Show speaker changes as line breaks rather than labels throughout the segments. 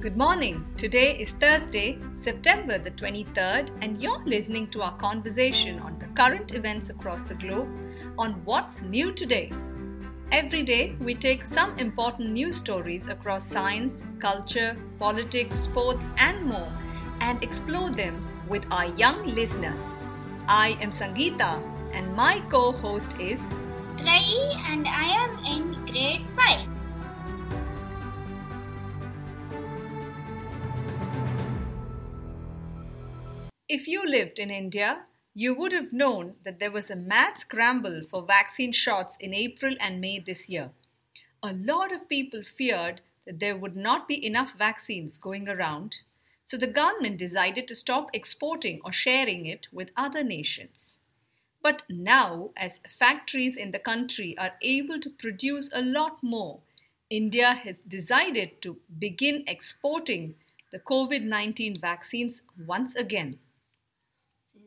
Good morning. Today is Thursday, September the 23rd, and you're listening to our conversation on the current events across the globe on what's new today. Every day, we take some important news stories across science, culture, politics, sports, and more and explore them with our young listeners. I am Sangeeta, and my co host is
Trayi, and I am in grade 5.
If you lived in India, you would have known that there was a mad scramble for vaccine shots in April and May this year. A lot of people feared that there would not be enough vaccines going around, so the government decided to stop exporting or sharing it with other nations. But now, as factories in the country are able to produce a lot more, India has decided to begin exporting the COVID 19 vaccines once again.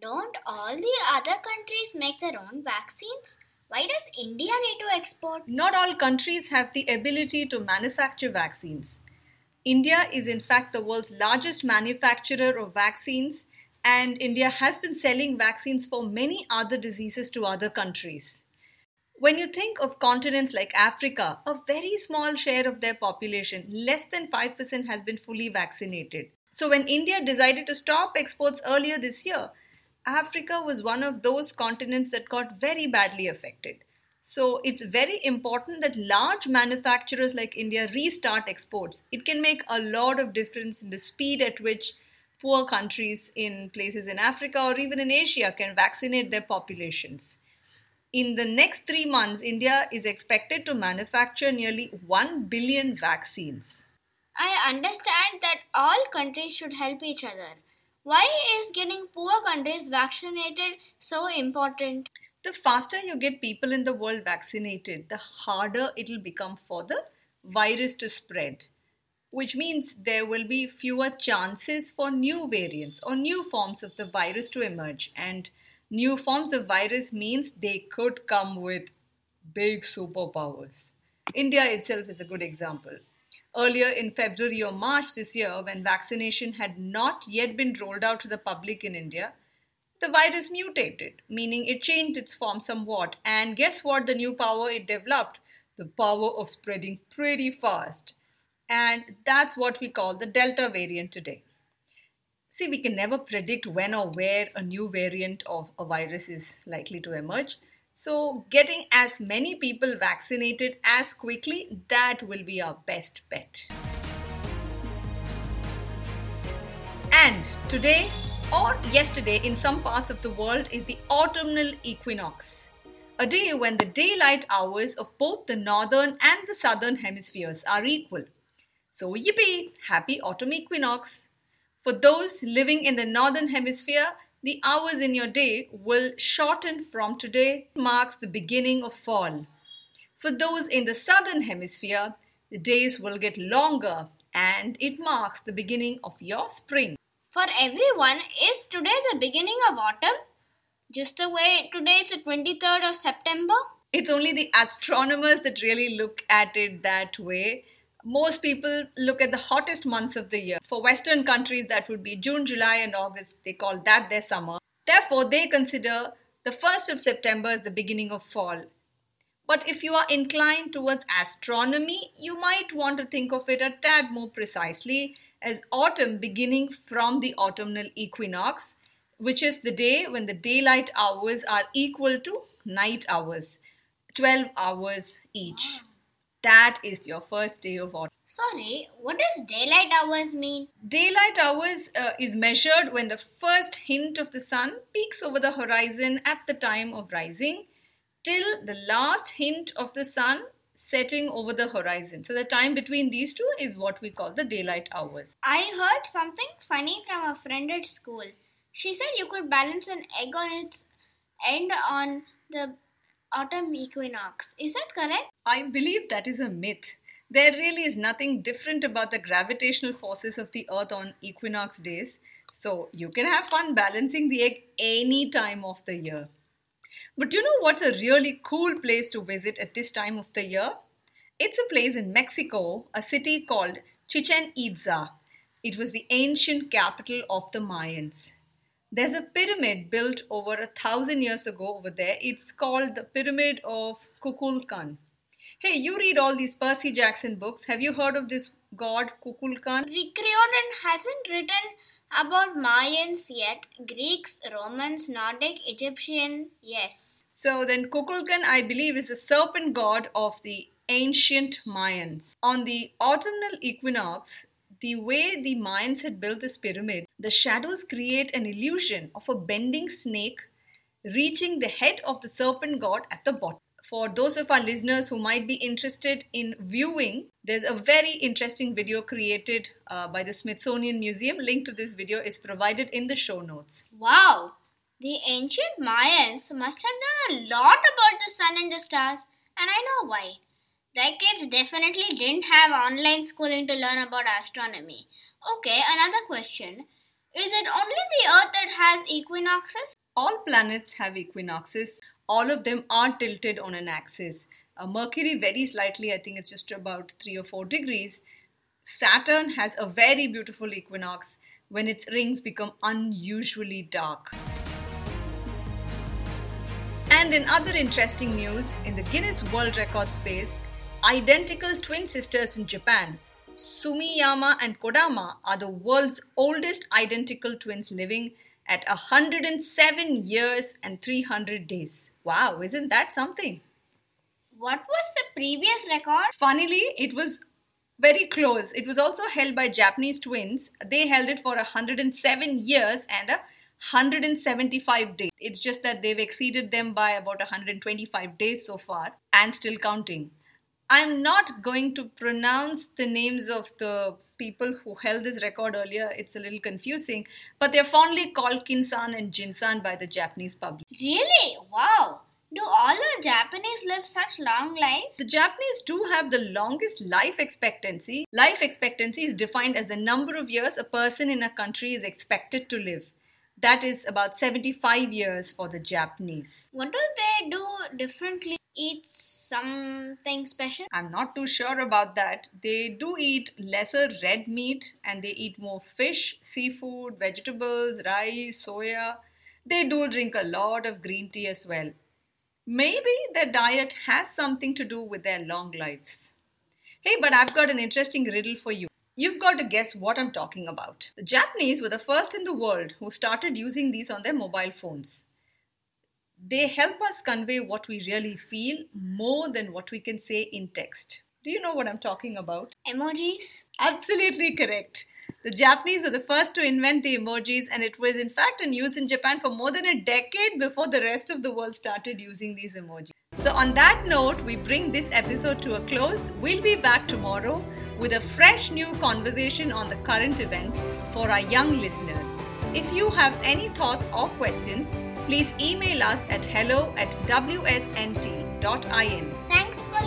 Don't all the other countries make their own vaccines? Why does India need to export?
Not all countries have the ability to manufacture vaccines. India is, in fact, the world's largest manufacturer of vaccines, and India has been selling vaccines for many other diseases to other countries. When you think of continents like Africa, a very small share of their population, less than 5%, has been fully vaccinated. So, when India decided to stop exports earlier this year, Africa was one of those continents that got very badly affected. So it's very important that large manufacturers like India restart exports. It can make a lot of difference in the speed at which poor countries in places in Africa or even in Asia can vaccinate their populations. In the next three months, India is expected to manufacture nearly 1 billion vaccines.
I understand that all countries should help each other. Why is getting poor countries vaccinated so important?
The faster you get people in the world vaccinated, the harder it'll become for the virus to spread, which means there will be fewer chances for new variants or new forms of the virus to emerge. And new forms of virus means they could come with big superpowers. India itself is a good example earlier in February or March this year, when vaccination had not yet been rolled out to the public in India, the virus mutated, meaning it changed its form somewhat. And guess what? The new power it developed? The power of spreading pretty fast. And that's what we call the Delta variant today. See, we can never predict when or where a new variant of a virus is likely to emerge. So, getting as many people vaccinated as quickly, that will be our best bet. And today or yesterday in some parts of the world is the autumnal equinox, a day when the daylight hours of both the northern and the southern hemispheres are equal. So, yippee, happy autumn equinox. For those living in the northern hemisphere, the hours in your day will shorten from today marks the beginning of fall. For those in the southern hemisphere, the days will get longer and it marks the beginning of your spring.
For everyone, is today the beginning of autumn? Just the way today it's the 23rd of September?
It's only the astronomers that really look at it that way most people look at the hottest months of the year. For Western countries, that would be June, July, and August. They call that their summer. Therefore, they consider the 1st of September as the beginning of fall. But if you are inclined towards astronomy, you might want to think of it a tad more precisely as autumn beginning from the autumnal equinox, which is the day when the daylight hours are equal to night hours, 12 hours each. That is your first day of autumn.
Sorry, what does daylight hours mean?
Daylight hours uh, is measured when the first hint of the sun peaks over the horizon at the time of rising till the last hint of the sun setting over the horizon. So the time between these two is what we call the daylight hours.
I heard something funny from a friend at school. She said you could balance an egg on its end on the autumn equinox. Is that correct?
I believe that is a myth. There really is nothing different about the gravitational forces of the earth on equinox days, so you can have fun balancing the egg any time of the year. But you know what's a really cool place to visit at this time of the year? It's a place in Mexico, a city called Chichen Itza. It was the ancient capital of the Mayans. There's a pyramid built over a thousand years ago over there. It's called the Pyramid of Kukulkan. Hey, you read all these Percy Jackson books. Have you heard of this god Kukulkan?
Rick Riordan hasn't written about Mayans yet. Greeks, Romans, Nordic, Egyptian, yes.
So then Kukulkan, I believe, is the serpent god of the ancient Mayans. On the autumnal equinox, the way the Mayans had built this pyramid, the shadows create an illusion of a bending snake reaching the head of the serpent god at the bottom. For those of our listeners who might be interested in viewing, there's a very interesting video created uh, by the Smithsonian Museum. Link to this video is provided in the show notes.
Wow! The ancient Mayans must have known a lot about the sun and the stars, and I know why. Their kids definitely didn't have online schooling to learn about astronomy. Okay, another question. Is it only the Earth that has equinoxes?
All planets have equinoxes. All of them are tilted on an axis. Uh, Mercury very slightly, I think it's just about 3 or 4 degrees. Saturn has a very beautiful equinox when its rings become unusually dark. And in other interesting news, in the Guinness World Record space, identical twin sisters in Japan, Sumiyama and Kodama, are the world's oldest identical twins living at 107 years and 300 days. Wow, isn't that something?
What was the previous record?
Funnily, it was very close. It was also held by Japanese twins. They held it for 107 years and 175 days. It's just that they've exceeded them by about 125 days so far and still counting. I'm not going to pronounce the names of the people who held this record earlier. It's a little confusing, but they're fondly called Kinsan and Jinsan by the Japanese public.
Really? Wow! Do all the Japanese live such long lives?
The Japanese do have the longest life expectancy. Life expectancy is defined as the number of years a person in a country is expected to live. That is about 75 years for the Japanese.
What do they do differently? Eat something special?
I'm not too sure about that. They do eat lesser red meat and they eat more fish, seafood, vegetables, rice, soya. They do drink a lot of green tea as well. Maybe their diet has something to do with their long lives. Hey, but I've got an interesting riddle for you. You've got to guess what I'm talking about. The Japanese were the first in the world who started using these on their mobile phones. They help us convey what we really feel more than what we can say in text. Do you know what I'm talking about?
Emojis?
Absolutely correct. The Japanese were the first to invent the emojis, and it was in fact in use in Japan for more than a decade before the rest of the world started using these emojis. So, on that note, we bring this episode to a close. We'll be back tomorrow with a fresh new conversation on the current events for our young listeners. If you have any thoughts or questions, please email us at hello at wsnt.in.
Thanks for